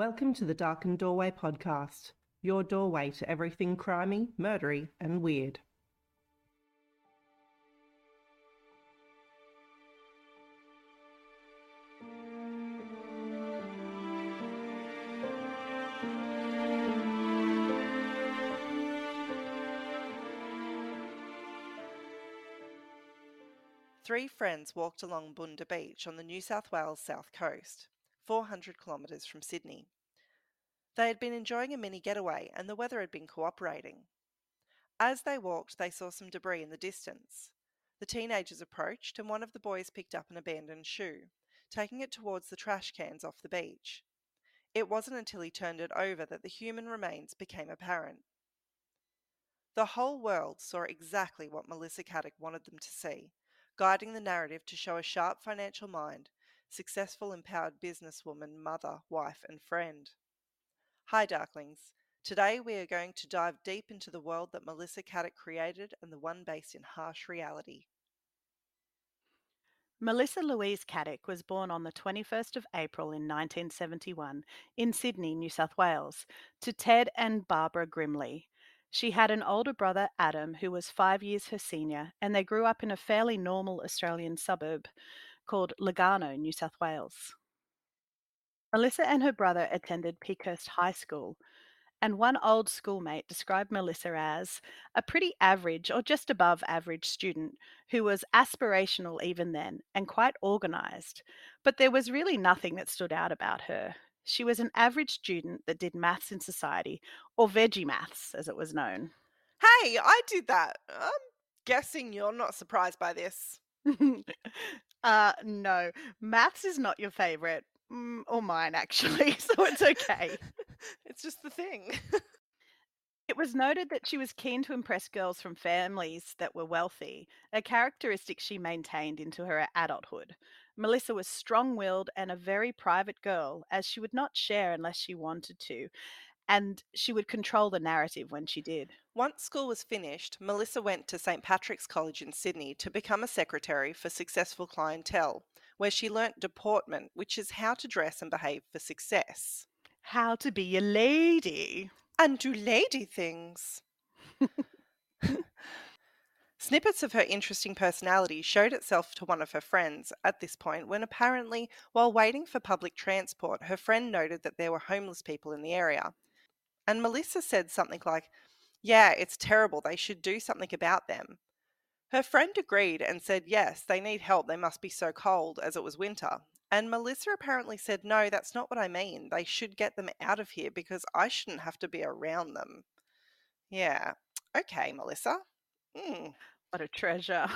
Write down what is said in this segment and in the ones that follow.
Welcome to the Darkened Doorway podcast, your doorway to everything crimey, murdery, and weird. Three friends walked along Bournda Beach on the New South Wales south coast, 400 kilometres from Sydney. They had been enjoying a mini getaway and the weather had been cooperating. As they walked, they saw some debris in the distance. The teenagers approached and one of the boys picked up an abandoned shoe, taking it towards the trash cans off the beach. It wasn't until he turned it over that the human remains became apparent. The whole world saw exactly what Melissa Caddick wanted them to see guiding the narrative to show a sharp financial mind, successful empowered businesswoman, mother, wife, and friend. Hi, Darklings. Today we are going to dive deep into the world that Melissa Caddick created and the one based in harsh reality. Melissa Louise Caddick was born on the 21st of April in 1971 in Sydney, New South Wales, to Ted and Barbara Grimley. She had an older brother, Adam, who was five years her senior, and they grew up in a fairly normal Australian suburb called Lugarno, New South Wales. Melissa and her brother attended Peakhurst High School, and one old schoolmate described Melissa as a pretty average or just above average student who was aspirational even then and quite organised. But there was really nothing that stood out about her. She was an average student that did maths in society, or veggie maths as it was known. Hey, I did that. I'm guessing you're not surprised by this. uh, no, maths is not your favorite, mm, or mine actually, so it's okay. it's just the thing. It was noted that she was keen to impress girls from families that were wealthy, a characteristic she maintained into her adulthood. Melissa was strong willed and a very private girl, as she would not share unless she wanted to, and she would control the narrative when she did. Once school was finished, Melissa went to St. Patrick's College in Sydney to become a secretary for successful clientele, where she learnt deportment, which is how to dress and behave for success. How to be a lady and do lady things. Snippets of her interesting personality showed itself to one of her friends at this point when apparently, while waiting for public transport, her friend noted that there were homeless people in the area. And Melissa said something like, Yeah, it's terrible. They should do something about them. Her friend agreed and said, Yes, they need help. They must be so cold, as it was winter. And Melissa apparently said, No, that's not what I mean. They should get them out of here because I shouldn't have to be around them. Yeah. Okay, Melissa. Mm. What a treasure.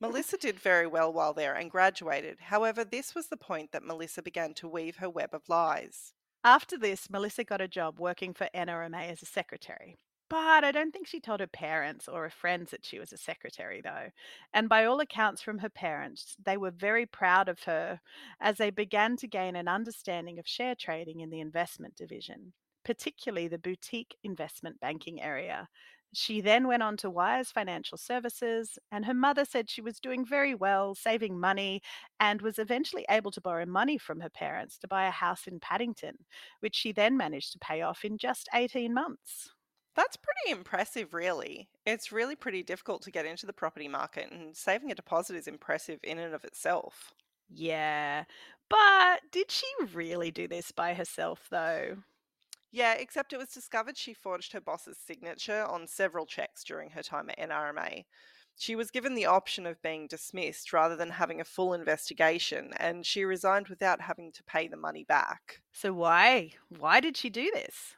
Melissa did very well while there and graduated. However, this was the point that Melissa began to weave her web of lies. After this, Melissa got a job working for NRMA as a secretary. But I don't think she told her parents or her friends that she was a secretary, though. And by all accounts from her parents, they were very proud of her as they began to gain an understanding of share trading in the investment division, particularly the boutique investment banking area. She then went on to Wise Financial Services, and her mother said she was doing very well, saving money, and was eventually able to borrow money from her parents to buy a house in Paddington, which she then managed to pay off in just 18 months. That's pretty impressive, really. It's really pretty difficult to get into the property market, and saving a deposit is impressive in and of itself. Yeah, but did she really do this by herself, though? Yeah, except it was discovered she forged her boss's signature on several checks during her time at NRMA. She was given the option of being dismissed rather than having a full investigation, and she resigned without having to pay the money back. So, why? Why did she do this?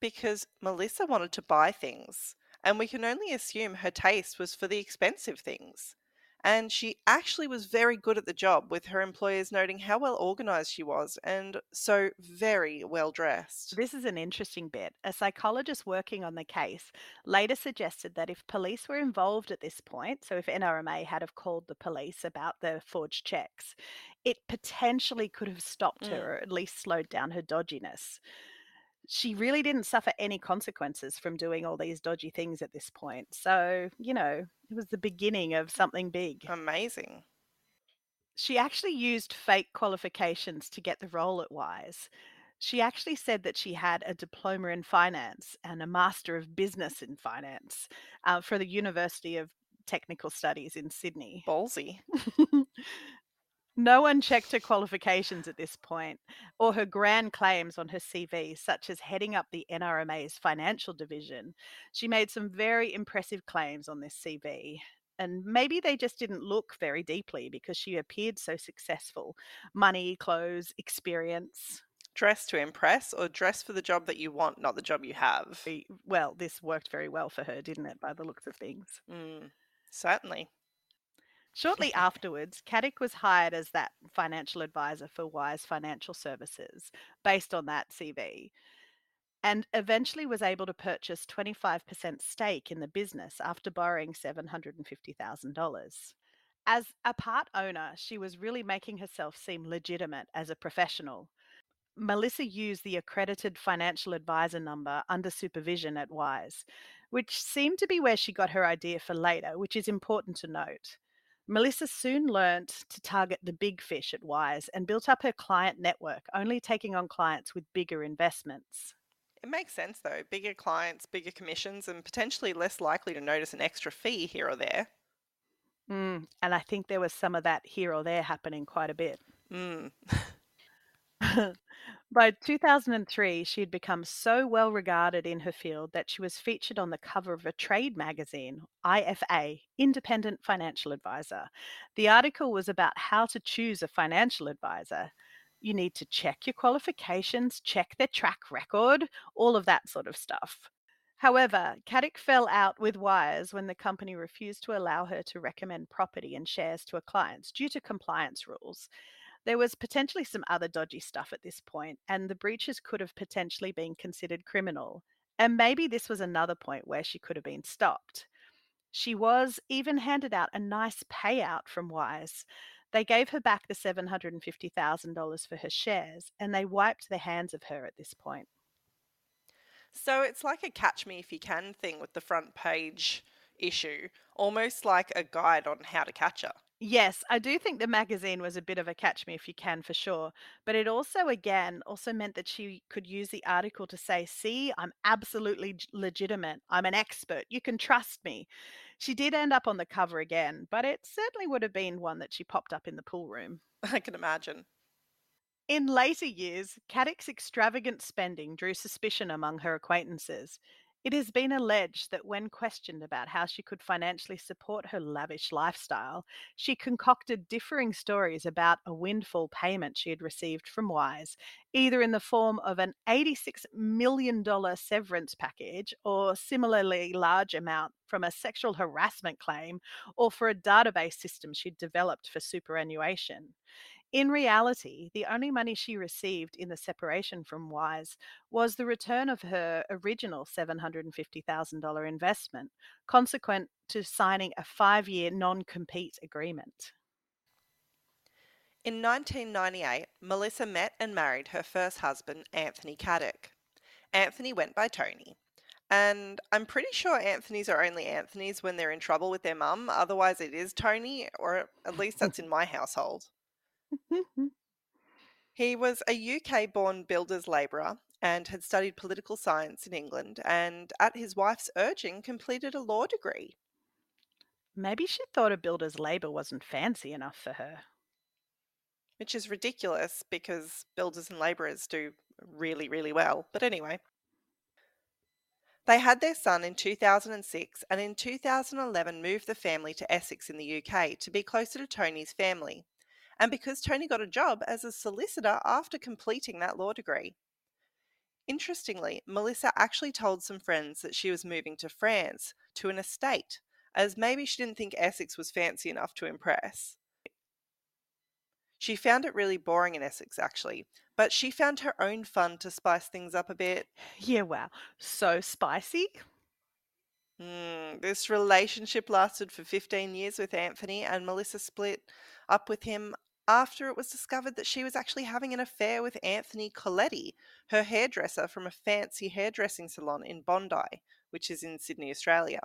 because Melissa wanted to buy things, and we can only assume her taste was for the expensive things. And she actually was very good at the job, with her employers noting how well organized she was and so very well dressed. This is an interesting bit. A psychologist working on the case later suggested that if police were involved at this point, so if NRMA had have called the police about the forged checks, it potentially could have stopped mm. her or at least slowed down her dodginess she really didn't suffer any consequences from doing all these dodgy things at this point. So, you know, it was the beginning of something big. Amazing. She actually used fake qualifications to get the role at Wise. She actually said that she had a diploma in finance and a master of business in finance uh, for the University of Technical Studies in Sydney. Ballsy. no one checked her qualifications at this point or her grand claims on her CV, such as heading up the NRMA's financial division. She made some very impressive claims on this CV. And maybe they just didn't look very deeply because she appeared so successful. Money, clothes, experience. Dress to impress or dress for the job that you want, not the job you have? Well, this worked very well for her, didn't it, by the looks of things? Mm, certainly. Shortly afterwards, Caddick was hired as that financial advisor for Wise Financial Services based on that CV and eventually was able to purchase 25% stake in the business after borrowing $750,000. As a part owner, she was really making herself seem legitimate as a professional. Melissa used the accredited financial advisor number under supervision at Wise, which seemed to be where she got her idea for later, which is important to note. Melissa soon learnt to target the big fish at Wise and built up her client network, only taking on clients with bigger investments. It makes sense though. Bigger clients, bigger commissions, and potentially less likely to notice an extra fee here or there. Mm, and I think there was some of that here or there happening quite a bit. Mm. By 2003, she had become so well regarded in her field that she was featured on the cover of a trade magazine, IFA, Independent Financial Advisor. The article was about how to choose a financial advisor. You need to check your qualifications, check their track record, all of that sort of stuff. However, Caddick fell out with Wise when the company refused to allow her to recommend property and shares to her clients due to compliance rules. There was potentially some other dodgy stuff at this point, and the breaches could have potentially been considered criminal. And maybe this was another point where she could have been stopped. She was even handed out a nice payout from Wise. They gave her back the $750,000 for her shares, and they wiped their hands of her at this point. So it's like a catch me if you can thing with the front page issue, almost like a guide on how to catch her. Yes, I do think the magazine was a bit of a catch me if you can for sure. But it also, again, also meant that she could use the article to say, see, I'm absolutely j- legitimate. I'm an expert. You can trust me. She did end up on the cover again, but it certainly would have been one that she popped up in the pool room. I can imagine. In later years, Caddick's extravagant spending drew suspicion among her acquaintances. It has been alleged that when questioned about how she could financially support her lavish lifestyle, she concocted differing stories about a windfall payment she had received from Wise, either in the form of an $86 million severance package or similarly large amount from a sexual harassment claim or for a database system she'd developed for superannuation. In reality, the only money she received in the separation from Wise was the return of her original $750,000 investment, consequent to signing a five year non compete agreement. In 1998, Melissa met and married her first husband, Anthony Caddick. Anthony went by Tony. And I'm pretty sure Anthony's are only Anthony's when they're in trouble with their mum. Otherwise, it is Tony, or at least that's in my household. He was a UK born builder's labourer and had studied political science in England and, at his wife's urging, completed a law degree. Maybe she thought a builder's labour wasn't fancy enough for her. which is ridiculous because builders and labourers do really, really well. But anyway. They had their son in 2006 and in 2011 moved the family to Essex in the UK to be closer to Tony's family. And because Tony got a job as a solicitor after completing that law degree. Interestingly, Melissa actually told some friends that she was moving to France to an estate, as maybe she didn't think Essex was fancy enough to impress. She found it really boring in Essex, actually, but she found her own fun to spice things up a bit. Yeah, wow. So spicy. Hmm, this relationship lasted for 15 years with Anthony, and Melissa split up with him after it was discovered that she was actually having an affair with Anthony Koletti, her hairdresser from a fancy hairdressing salon in Bondi, which is in Sydney, Australia.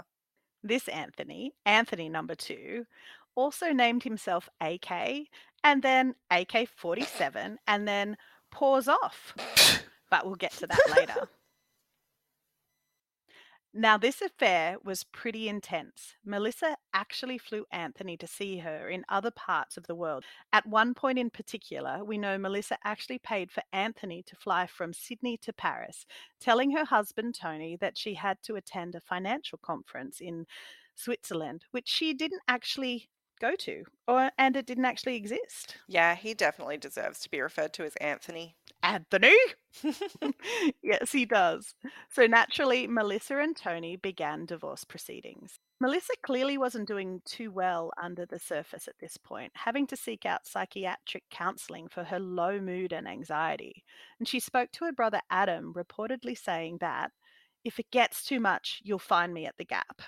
This Anthony, Anthony number two, also named himself AK and then AK 47, and then paws off. but we'll get to that later. Now, this affair was pretty intense. Melissa actually flew Anthony to see her in other parts of the world. At one point in particular, we know Melissa actually paid for Anthony to fly from Sydney to Paris, telling her husband Tony that she had to attend a financial conference in Switzerland, which she didn't actually go to, or and it didn't actually exist. Yeah, he definitely deserves to be referred to as Anthony. Anthony? yes, he does. So naturally, Melissa and Tony began divorce proceedings. Melissa clearly wasn't doing too well under the surface at this point, having to seek out psychiatric counseling for her low mood and anxiety. And she spoke to her brother Adam, reportedly saying that, if it gets too much, you'll find me at the Gap.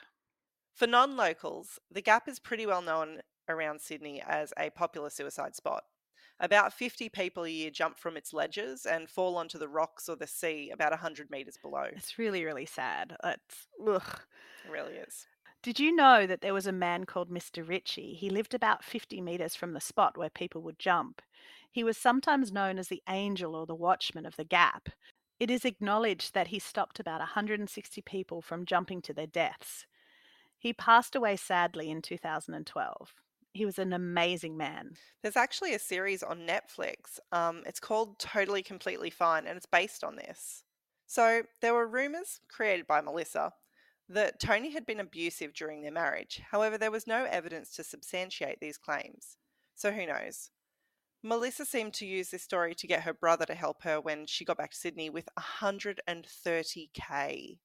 For non locals, the Gap is pretty well known around Sydney as a popular suicide spot. About 50 people a year jump from its ledges and fall onto the rocks or the sea about 100 metres below. It's really, really sad. It's, ugh. It really is. Did you know that there was a man called Mr. Ritchie? He lived about 50 metres from the spot where people would jump. He was sometimes known as the angel or the watchman of the gap. It is acknowledged that he stopped about 160 people from jumping to their deaths. He passed away sadly in 2012. He was an amazing man. There's actually a series on Netflix. Um, it's called Totally Completely Fine, and it's based on this. So, there were rumours created by Melissa that Tony had been abusive during their marriage. However, there was no evidence to substantiate these claims. So, who knows? Melissa seemed to use this story to get her brother to help her when she got back to Sydney with 130k.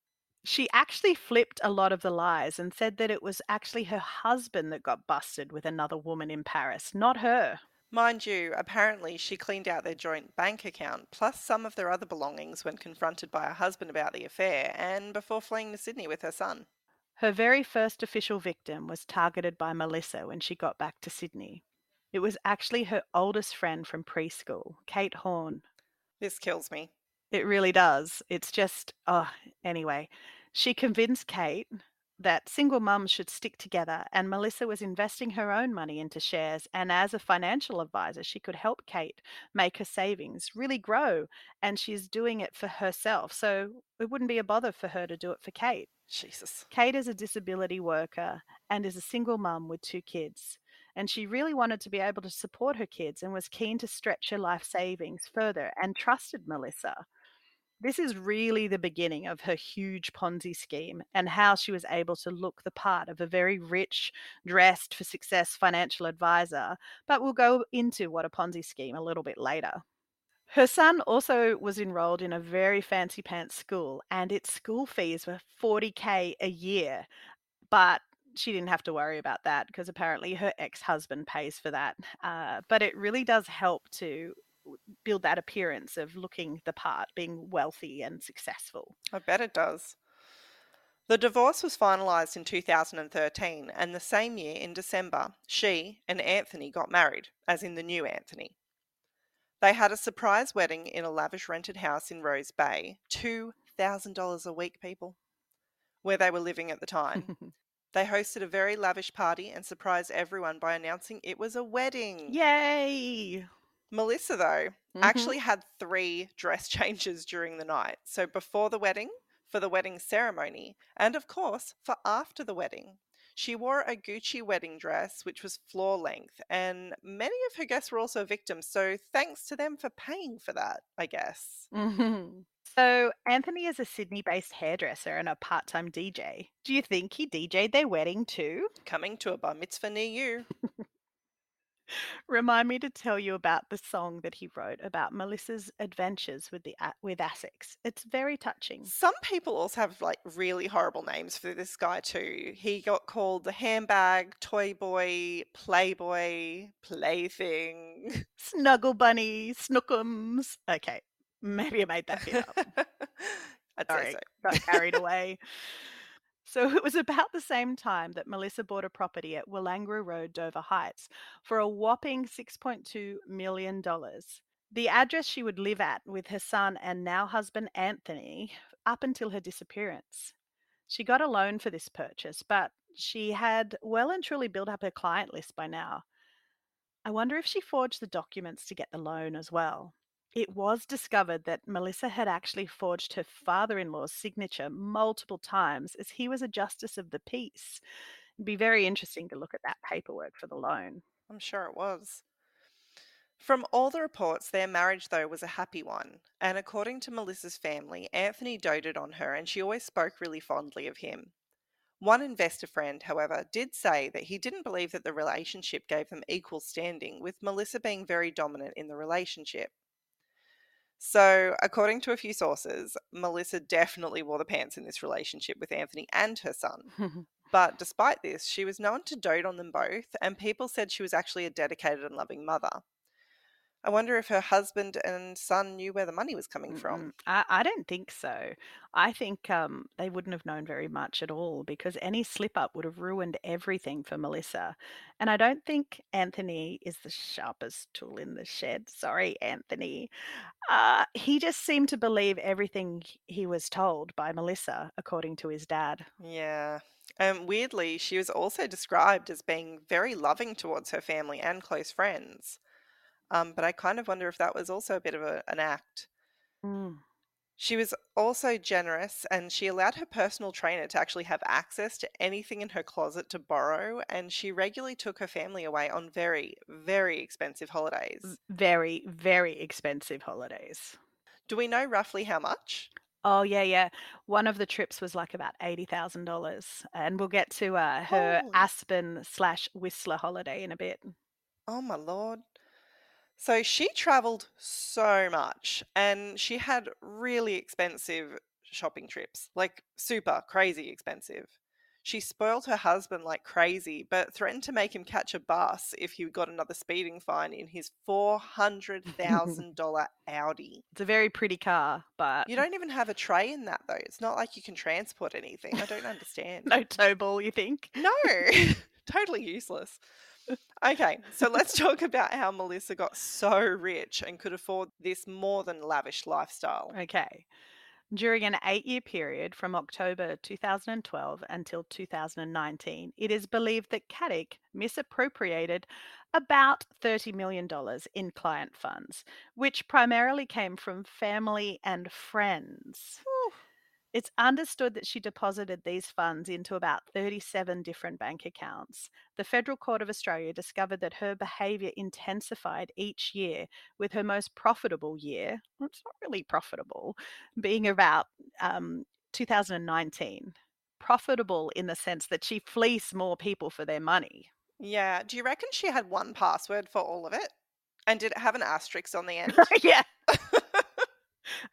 She actually flipped a lot of the lies and said that it was actually her husband that got busted with another woman in Paris, not her. Mind you, apparently she cleaned out their joint bank account, plus some of their other belongings when confronted by her husband about the affair, and before fleeing to Sydney with her son. Her very first official victim was targeted by Melissa when she got back to Sydney. It was actually her oldest friend from preschool, Kate Horn. This kills me. It really does. It's just, oh, anyway. She convinced Kate that single mums should stick together, and Melissa was investing her own money into shares. And as a financial advisor, she could help Kate make her savings really grow, and she's doing it for herself. So it wouldn't be a bother for her to do it for Kate. Jesus. Kate is a disability worker and is a single mum with two kids. And she really wanted to be able to support her kids and was keen to stretch her life savings further and trusted Melissa. This is really the beginning of her huge Ponzi scheme and how she was able to look the part of a very rich, dressed for success financial advisor. But we'll go into what a Ponzi scheme a little bit later. Her son also was enrolled in a very fancy pants school, and its school fees were 40k a year. But she didn't have to worry about that because apparently her ex husband pays for that. Uh, but it really does help to build that appearance of looking the part, being wealthy and successful. I bet it does. The divorce was finalised in 2013, and the same year, in December, she and Anthony got married, as in the new Anthony. They had a surprise wedding in a lavish rented house in Rose Bay, $2,000 a week, people, where they were living at the time. they hosted a very lavish party and surprised everyone by announcing it was a wedding. Yay! Melissa, though, Mhm. actually had three dress changes during the night. So before the wedding, for the wedding ceremony, and of course, for after the wedding. She wore a Gucci wedding dress, which was floor length, and many of her guests were also victims. So thanks to them for paying for that, I guess. Mhm. So, Anthony is a Sydney based hairdresser and a part time DJ. Do you think he DJ'd their wedding too? Coming to a bar mitzvah near you. Remind me to tell you about the song that he wrote about Melissa's adventures with the A- with Essex. It's very touching. Some people also have like really horrible names for this guy too. He got called the handbag, toy boy, playboy, plaything. Snuggle Bunny, Snookums. Okay, maybe I made that bit up. I'd say Sorry, so. got carried away. So it was about the same time that Melissa bought a property at Wallangra Road, Dover Heights, for a whopping $6.2 million. The address she would live at with her son and now husband Anthony up until her disappearance. She got a loan for this purchase, but she had well and truly built up her client list by now. I wonder if she forged the documents to get the loan as well. It was discovered that Melissa had actually forged her father in law's signature multiple times as he was a justice of the peace. It'd be very interesting to look at that paperwork for the loan. I'm sure it was. From all the reports, their marriage, though, was a happy one, and according to Melissa's family, Anthony doted on her and she always spoke really fondly of him. One investor friend, however, did say that he didn't believe that the relationship gave them equal standing, with Melissa being very dominant in the relationship. So, according to a few sources, Melissa definitely wore the pants in this relationship with Anthony and her son. But despite this, she was known to dote on them both, and people said she was actually a dedicated and loving mother. I wonder if her husband and son knew where the money was coming from. I, I don't think so. I think um, they wouldn't have known very much at all because any slip up would have ruined everything for Melissa. And I don't think Anthony is the sharpest tool in the shed. Sorry, Anthony. Uh, he just seemed to believe everything he was told by Melissa, according to his dad. Yeah. And weirdly, she was also described as being very loving towards her family and close friends. Um, but I kind of wonder if that was also a bit of a, an act. Mm. She was also generous and she allowed her personal trainer to actually have access to anything in her closet to borrow. And she regularly took her family away on very, very expensive holidays. Very, very expensive holidays. Do we know roughly how much? Oh yeah, yeah. One of the trips was like about eighty thousand dollars, and we'll get to uh, her Holy- Aspen slash Whistler holiday in a bit. Oh my lord. So she traveled so much and she had really expensive shopping trips, like super crazy expensive. She spoiled her husband like crazy, but threatened to make him catch a bus if he got another speeding fine in his $400,000 Audi. It's a very pretty car, but You don't even have a tray in that though. It's not like you can transport anything. I don't understand. no tow ball. You think? No, totally useless. Okay, so let's talk about how Melissa got so rich and could afford this more than lavish lifestyle. Okay. During an eight year period from October 2012 until 2019, it is believed that Caddick misappropriated about $30 million in client funds, which primarily came from family and friends. It's understood that she deposited these funds into about 37 different bank accounts. The Federal Court of Australia discovered that her behaviour intensified each year, with her most profitable year, well, it's not really profitable, being about um, 2019. Profitable in the sense that she fleeced more people for their money. Yeah, do you reckon she had one password for all of it? And did it have an asterisk on the end? yeah.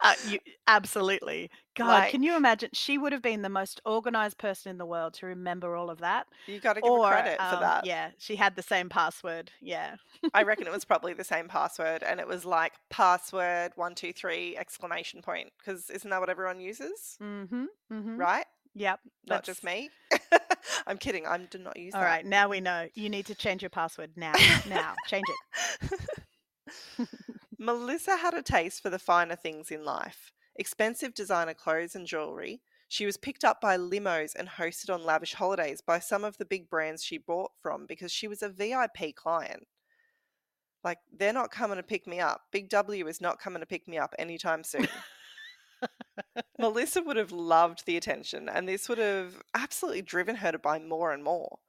Uh, you, absolutely. God, Like- can you imagine? She would have been the most organized person in the world to remember all of that. you got to give her credit for um, that. Yeah, she had the same password. Yeah. I reckon it was probably the same password, and it was like password one two three exclamation point. Because isn't that what everyone uses? Mm-hmm. Mm-hmm. Right? Yep. Not just me. I'm kidding. I do not use All that. right. Now we know. You need to change your password now. now. Change it. Melissa had a taste for the finer things in life expensive designer clothes and jewelry. She was picked up by limos and hosted on lavish holidays by some of the big brands she bought from because she was a VIP client. Like, they're not coming to pick me up. Big W is not coming to pick me up anytime soon. Melissa would have loved the attention, and this would have absolutely driven her to buy more and more.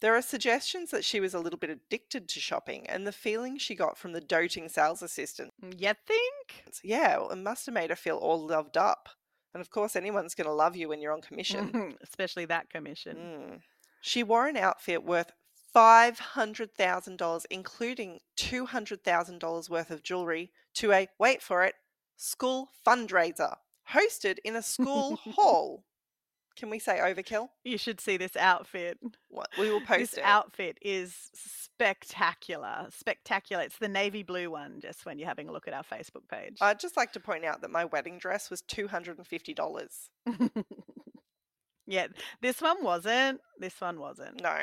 There are suggestions that she was a little bit addicted to shopping, and the feeling she got from the doting sales assistant You think? yeah, well, it must have made her feel all loved up. And of course, anyone's going to love you when you're on commission. Especially that commission. Mm. She wore an outfit worth $500,000, including $200,000 worth of jewelry, to a, wait for it, school fundraiser hosted in a school hall. Can we say overkill? You should see this outfit. What? We will post this it. outfit is spectacular. Spectacular. It's the navy blue one, just when you're having a look at our Facebook page. I'd just like to point out that my wedding dress was $250. yeah, this one wasn't. This one wasn't. No.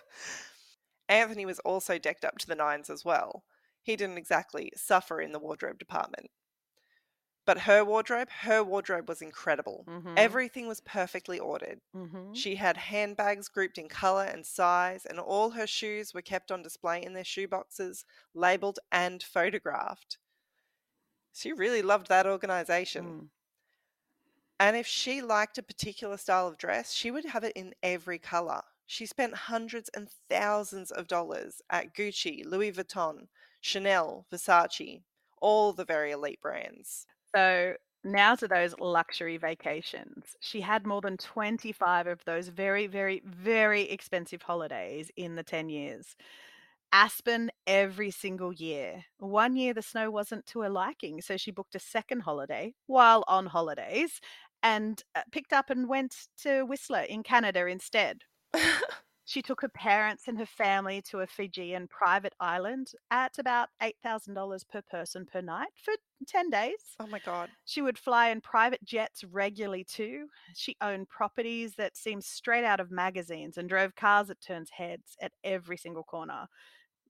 Anthony was also decked up to the nines as well. He didn't exactly suffer in the wardrobe department. But her wardrobe, her wardrobe was incredible. Mhm. Everything was perfectly ordered. Mhm. She had handbags grouped in colour and size, and all her shoes were kept on display in their shoeboxes, labelled and photographed. She really loved that organisation. Mm. And if she liked a particular style of dress, she would have it in every colour. She spent hundreds and thousands of dollars at Gucci, Louis Vuitton, Chanel, Versace, all the very elite brands. So now to those luxury vacations. She had more than 25 of those very, very, very expensive holidays in the 10 years. Aspen every single year. One year the snow wasn't to her liking, so she booked a second holiday while on holidays and uh, picked up and went to Whistler in Canada instead. She took her parents and her family to a Fijian private island at about $8,000 per person per night for 10 days. oh my god. She would fly in private jets regularly too. She owned properties that seemed straight out of magazines and drove cars that turned heads at every single corner.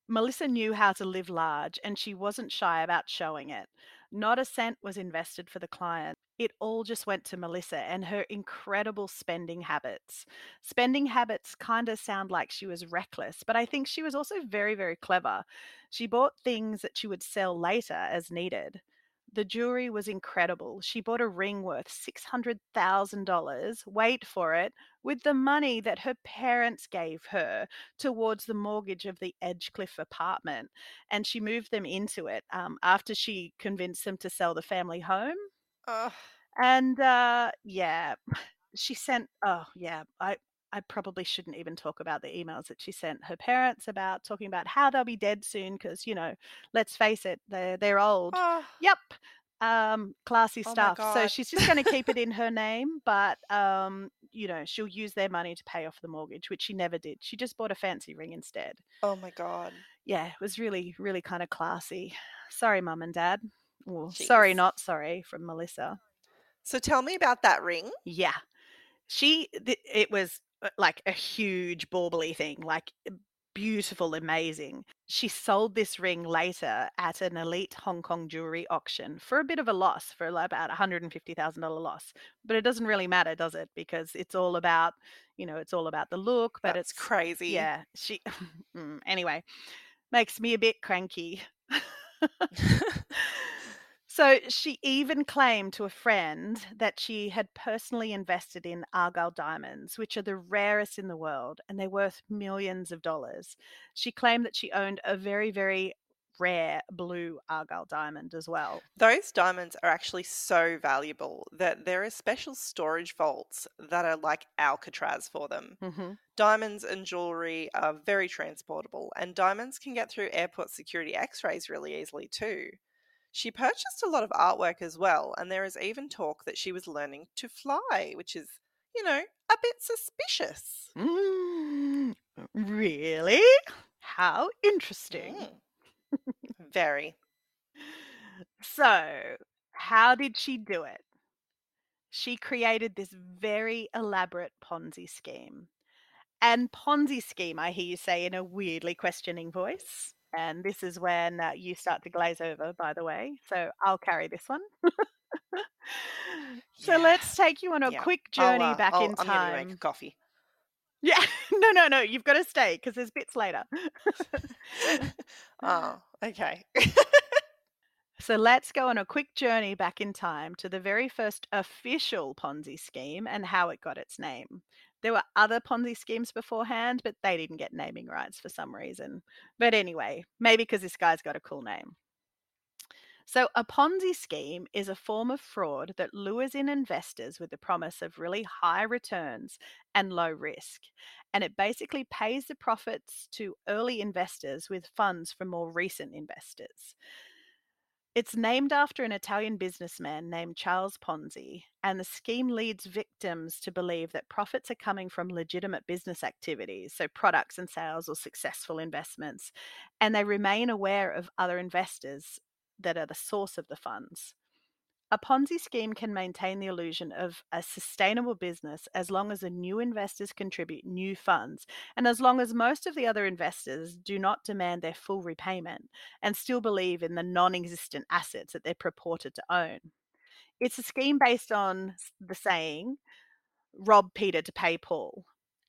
Melissa knew how to live large and she wasn't shy about showing it. Not a cent was invested for the client. It all just went to Melissa and her incredible spending habits. Spending habits kind of sound like she was reckless, but I think she was also very, very clever. She bought things that she would sell later as needed. The jewelry was incredible. She bought a ring worth $600,000, wait for it, with the money that her parents gave her towards the mortgage of the Edgecliff apartment. And she moved them into it um, after she convinced them to sell the family home. And uh, yeah, she sent, oh, yeah, I. I probably shouldn't even talk about the emails that she sent her parents about talking about how they'll be dead soon because you know, let's face it, they're they're old. Oh, Yep. Um, classy Oh stuff. So she's just going to keep it in her name, but um, you know, she'll use their money to pay off the mortgage, which she never did. She just bought a fancy ring instead. oh my god. Yeah, it was really, really kind of classy. Sorry, mum and dad. Well, sorry, not sorry from Melissa. So tell me about that ring. Yeah. She, th- it was uh, like a huge bauble thing, like uh, beautiful, amazing. She sold this ring later at an elite Hong Kong jewelry auction for a bit of a loss, for like about $150,000 loss. But it doesn't really matter, does it? Because it's all about, you know, it's all about the look, but That's it's, crazy. yeah, she, Mm, anyway, makes me a bit cranky. So she even claimed to a friend that she had personally invested in Argyle diamonds, which are the rarest in the world and they're worth millions of dollars. She claimed that she owned a very, very rare blue Argyle diamond as well. Those diamonds are actually so valuable that there are special storage vaults that are like Alcatraz for them. hmm Diamonds and jewelry are very transportable, and diamonds can get through airport security x rays really easily too. She purchased a lot of artwork as well, and there is even talk that she was learning to fly, which is, you know, a bit suspicious. Mm, really? How interesting. Mm. Very. So, how did she do it? She created this very elaborate Ponzi scheme. And Ponzi scheme, I hear you say in a weirdly questioning voice. And this is when uh, you start to glaze over, by the way. So I'll carry this one. so Yeah. let's take you on a Yeah. quick journey uh, back I'll- in I'm going to make time. coffee. Yeah, no, no, no. You've got to stay because there's bits later. oh, okay. So let's go on a quick journey back in time to the very first official Ponzi scheme and how it got its name. There were other Ponzi schemes beforehand, but they didn't get naming rights for some reason. But anyway, maybe because this guy's got a cool name. So, a Ponzi scheme is a form of fraud that lures in investors with the promise of really high returns and low risk. And it basically pays the profits to early investors with funds from more recent investors. It's named after an Italian businessman named Charles Ponzi, and the scheme leads victims to believe that profits are coming from legitimate business activities, so products and sales or successful investments, and they remain aware of other investors that are the source of the funds. A Ponzi scheme can maintain the illusion of a sustainable business as long as the new investors contribute new funds and as long as most of the other investors do not demand their full repayment and still believe in the non existent assets that they're purported to own. It's a scheme based on the saying, rob Peter to pay Paul.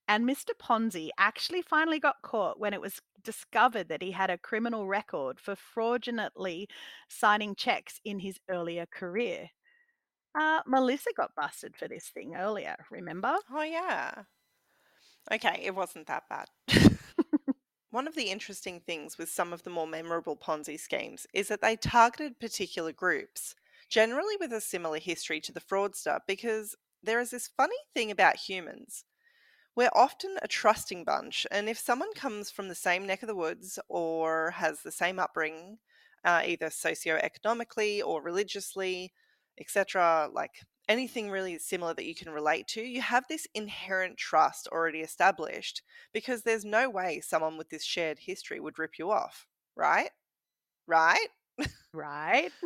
And Mr. Ponzi actually finally got caught when it was discovered that he had a criminal record for fraudulently signing checks in his earlier career. Uh, Melissa got busted for this thing earlier, remember? Oh, yeah. Okay, it wasn't that bad. One of the interesting things with some of the more memorable Ponzi schemes is that they targeted particular groups, generally with a similar history to the fraudster, because there is this funny thing about humans. We're often a trusting bunch, and if someone comes from the same neck of the woods or has the same upbringing, uh, either socioeconomically or religiously, etc., like anything really similar that you can relate to, you have this inherent trust already established because there's no way someone with this shared history would rip you off, right? Right? Right?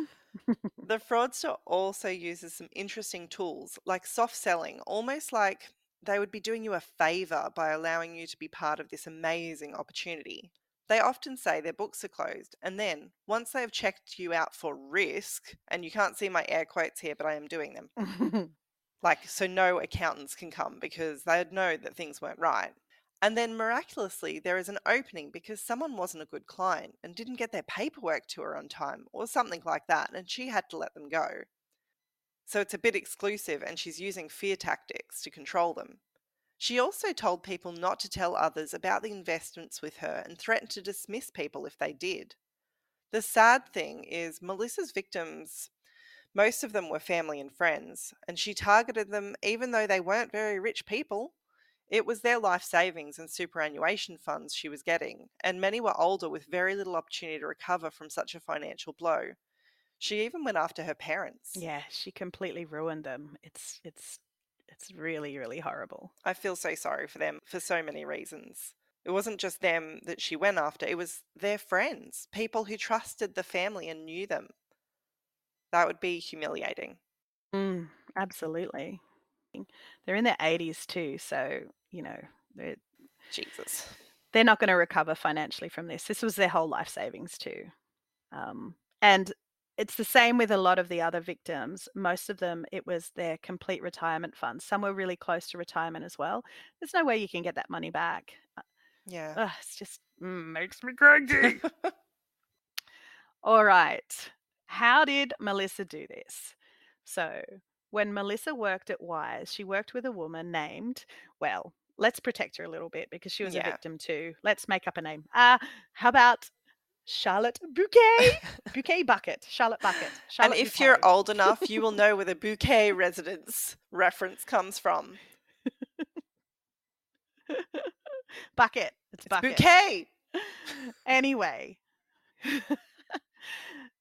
The fraudster also uses some interesting tools like soft selling, almost like they would be doing you a favor by allowing you to be part of this amazing opportunity. They often say their books are closed, and then once they have checked you out for risk, and you can't see my air quotes here, but I am doing them, like so no accountants can come because they'd know that things weren't right. And then miraculously, there is an opening because someone wasn't a good client and didn't get their paperwork to her on time or something like that, and she had to let them go. So it's a bit exclusive, and she's using fear tactics to control them. She also told people not to tell others about the investments with her and threatened to dismiss people if they did. The sad thing is, Melissa's victims, most of them were family and friends, and she targeted them even though they weren't very rich people. It was their life savings and superannuation funds she was getting, and many were older with very little opportunity to recover from such a financial blow. She even went after her parents. yeah, she completely ruined them. It's it's it's really really horrible. I feel so sorry for them for so many reasons. It wasn't just them that she went after, it was their friends, people who trusted the family and knew them. That would be humiliating. Mm, absolutely. They're in their 80s too, so you know they're Jesus. they're not going to recover financially from this. This was their whole life savings too, um, and it's the same with a lot of the other victims. Most of them, it was their complete retirement funds. Some were really close to retirement as well. There's no way you can get that money back. Yeah. Ugh, it's just mm, makes me crazy. All right. How did Melissa do this? So, when Melissa worked at Wise, she worked with a woman named, well, let's protect her a little bit because she was a victim too. Let's make up a name. Uh, how about Charlotte Bouquet? Bouquet Bucket. Charlotte Bucket. and Charlotte if you're old enough, you will know where the bouquet residence reference comes from. Bucket. It's It's Bucket. bouquet. anyway,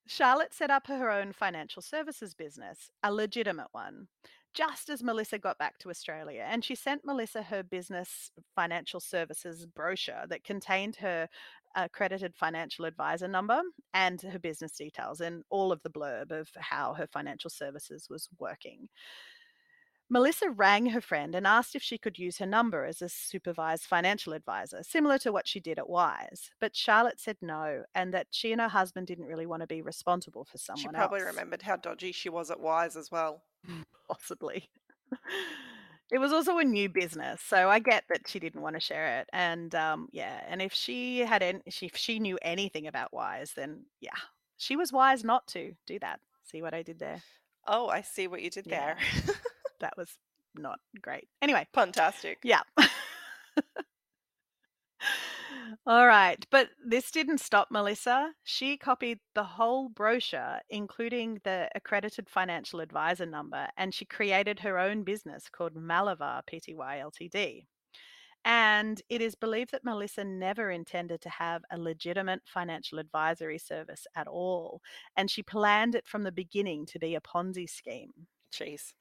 Charlotte set up her own financial services business, a legitimate one, just as Melissa got back to Australia. And she sent Melissa her business financial services brochure that contained her accredited financial advisor number and her business details and all of the blurb of how her financial services was working. Melissa rang her friend and asked if she could use her number as a supervised financial advisor, similar to what she did at Wise. But Charlotte said no, and that she and her husband didn't really want to be responsible for someone She probably else. remembered how dodgy she was at Wise as well. Possibly. it was also a new business, so I get that she didn't want to share it. And um, yeah, and if she had, any, if she knew anything about Wise, then yeah, she was wise not to do that. See what I did there? Oh, I see what you did Yeah. there. That was not great. Anyway, Fantastic. Yeah. All right. But this didn't stop Melissa. She copied the whole brochure, including the accredited financial advisor number, and she created her own business called Maliver Pty Ltd. And it is believed that Melissa never intended to have a legitimate financial advisory service at all. And she planned it from the beginning to be a Ponzi scheme. Jeez.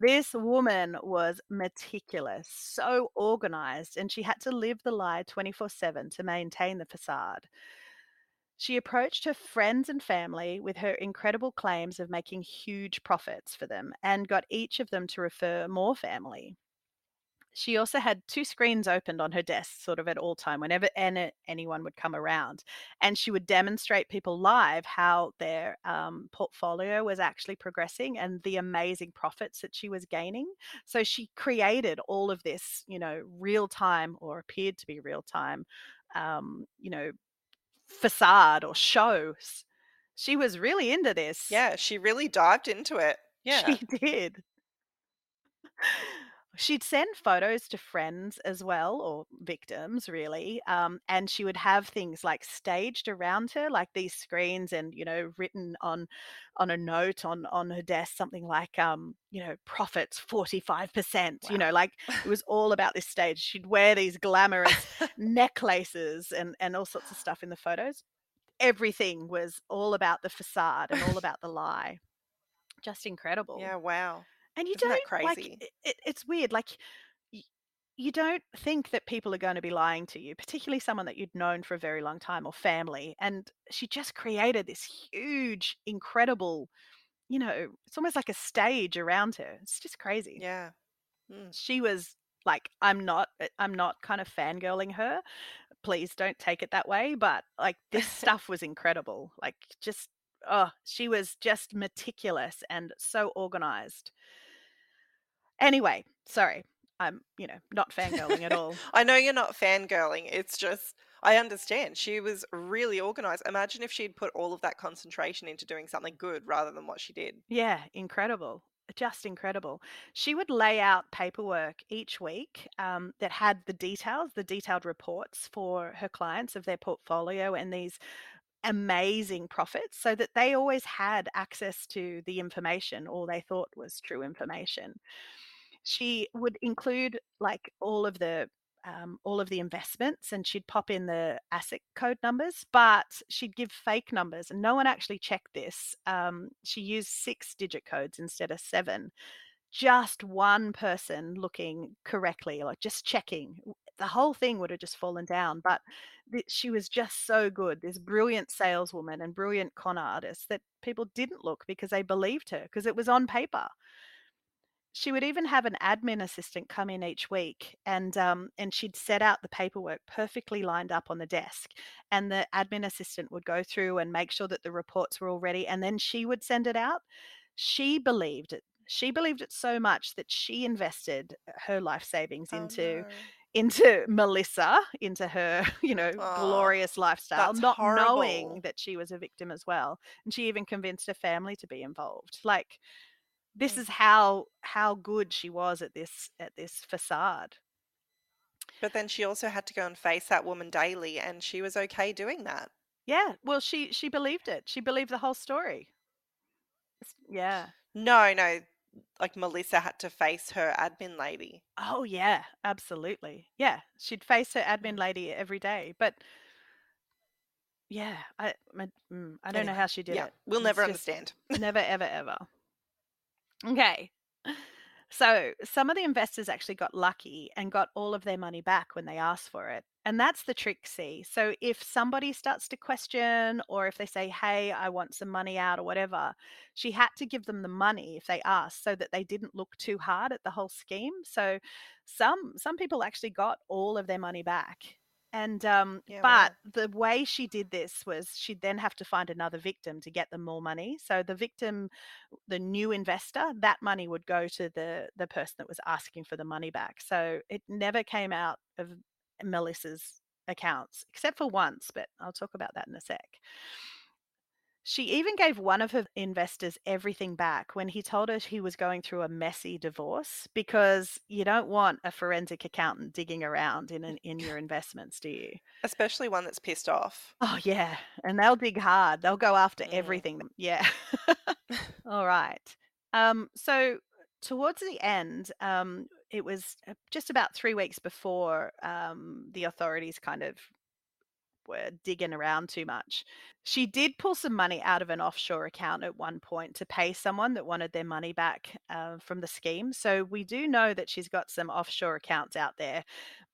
This woman was meticulous, so organized, and she had to live the lie 24 7 to maintain the facade. She approached her friends and family with her incredible claims of making huge profits for them and got each of them to refer more family. She also had two screens opened on her desk, sort of at all time, whenever any, anyone would come around, and she would demonstrate people live how their um, portfolio was actually progressing and the amazing profits that she was gaining. So she created all of this, you know, real time or appeared to be real time, um, you know, facade or shows. She was really into this. Yeah, she really dived into it. Yeah. She did. She'd send photos to friends as well, or victims, really. Um, and she would have things like staged around her, like these screens, and you know, written on on a note on on her desk, something like, um, you know, profits forty five percent. You know, like it was all about this stage. She'd wear these glamorous necklaces and and all sorts of stuff in the photos. Everything was all about the facade and all about the lie. Just incredible. yeah, wow. And you Isn't don't like crazy? it, it, it's weird. Like y- you don't think that people are going to be lying to you, particularly someone that you'd known for a very long time or family. And she just created this huge, incredible, you know, it's almost like a stage around her. It's just crazy. Yeah. Mm. She was like, I'm not, uh, I'm not kind of fangirling her. Please don't take it that way. But like this stuff was incredible. Like just, oh, she was just meticulous and so organized. Anyway, sorry. I'm, you know, not fangirling at all. I know you're not fangirling. It's just, I understand. She was really organized. Imagine if she'd put all of that concentration into doing something good rather than what she did. Yeah, incredible. Just incredible. She would lay out paperwork each week um, that had the details, the detailed reports for her clients of their portfolio and these amazing profits so that they always had access to the information all they thought was true information. She would include like all of the um, all of the investments and she'd pop in the asset code numbers, but she'd give fake numbers and no one actually checked this. Um, she used six digit codes instead of seven. Just one person looking correctly, like just checking. The whole thing would have just fallen down, but th- she was just so good. This brilliant saleswoman and brilliant con artist that people didn't look because they believed her because it was on paper she would even have an admin assistant come in each week and um, and she'd set out the paperwork perfectly lined up on the desk and the admin assistant would go through and make sure that the reports were all ready and then she would send it out she believed it she believed it so much that she invested her life savings Oh, into no. Into melissa into her you know Aw, glorious lifestyle not knowing that she was a victim as well and she even convinced her family to be involved. Like this Mm. is how how good she was at this at this facade. But then she also had to go and face that woman daily, and she was okay doing that. yeah well she she believed it. She believed the whole story. Yeah. No, no, like Melissa had to face her admin lady. oh yeah absolutely yeah she'd face her admin Mm. lady every day but yeah i I, mm, I don't know how she did yeah, it we'll never just understand. never ever ever okay So some of the investors actually got lucky and got all of their money back when they asked for it. And that's the trick, see. So if somebody starts to question or if they say, hey, I want some money out or whatever, she had to give them the money if they asked so that they didn't look too hard at the whole scheme. So some some people actually got all of their money back. And um, Yeah, but wow. the way she did this was she'd then have to find another victim to get them more money. So the victim the new investor, that money would go to the the person that was asking for the money back. So it never came out of Melissa's accounts, except for once, but I'll talk about that in a sec. She even gave one of her investors everything back when he told her he was going through a messy divorce because you don't want a forensic accountant digging around in an, in your investments, do you? Especially one that's pissed off. Oh yeah, and they'll dig hard. They'll go after Mm. everything. Yeah. All right. Um, so towards the end, um, it was uh, just about three weeks before um, the authorities kind of were digging around too much. She did pull some money out of an offshore account at one point to pay someone that wanted their money back uh, from the scheme. So we do know that she's got some offshore accounts out there.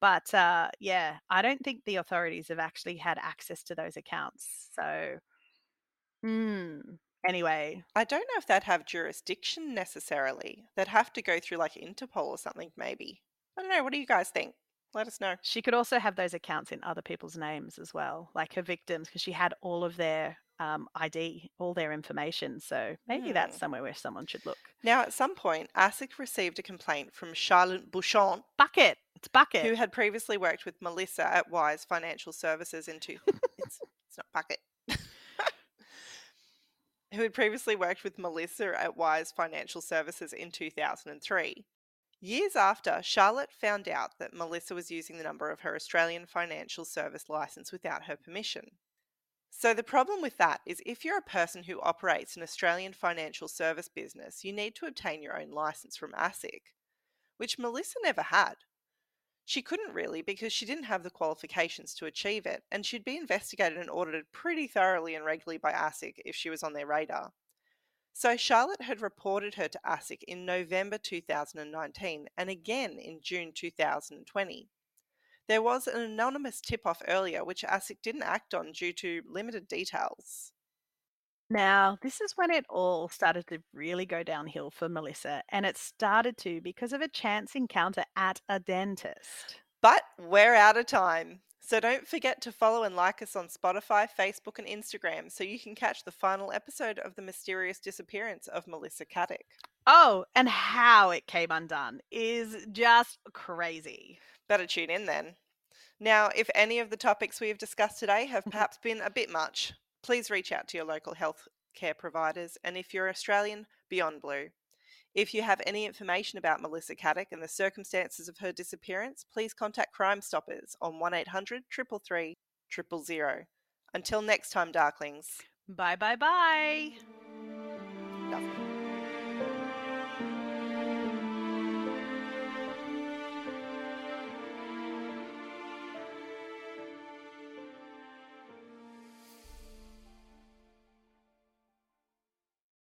But uh, yeah, I don't think the authorities have actually had access to those accounts. So, hmm. Anyway, I don't know if they'd have jurisdiction necessarily. They'd have to go through like Interpol or something, maybe. I don't know. What do you guys think? Let us know. She could also have those accounts in other people's names as well, like her victims, because she had all of their um, ID, all their information. So maybe that's Hmm. somewhere where someone should look. Now, at some point, ASIC received a complaint from Charlotte Bouchon, Bucket. It's bucket. who had previously worked with Melissa at Wise Financial Services in two. it's, it's not bucket. Who had previously worked with Melissa at Wise Financial Services in 2003. Years after, Charlotte found out that Melissa was using the number of her Australian financial service license without her permission. So, the problem with that is if you're a person who operates an Australian financial service business, you need to obtain your own license from ASIC, which Melissa never had. She couldn't really because she didn't have the qualifications to achieve it, and she'd be investigated and audited pretty thoroughly and regularly by ASIC if she was on their radar. So Charlotte had reported her to ASIC in November 2019 and again in June 2020. There was an anonymous tip off earlier which ASIC didn't act on due to limited details. Now, this is when it all started to really go downhill for Melissa, and it started to because of a chance encounter at a dentist. But we're out of time. So don't forget to follow and like us on Spotify, Facebook, and Instagram so you can catch the final episode of the mysterious disappearance of Melissa Caddick. Oh, and how it came undone is just crazy. Better tune in then. Now, if any of the topics we have discussed today have Mhm. perhaps been a bit much, please reach out to your local health care providers, and if you're Australian, Beyond Blue. If you have any information about Melissa Caddick and the circumstances of her disappearance, please contact Crime Stoppers on 1800 333 000. Until next time, Darklings. Bye bye bye. Nothing.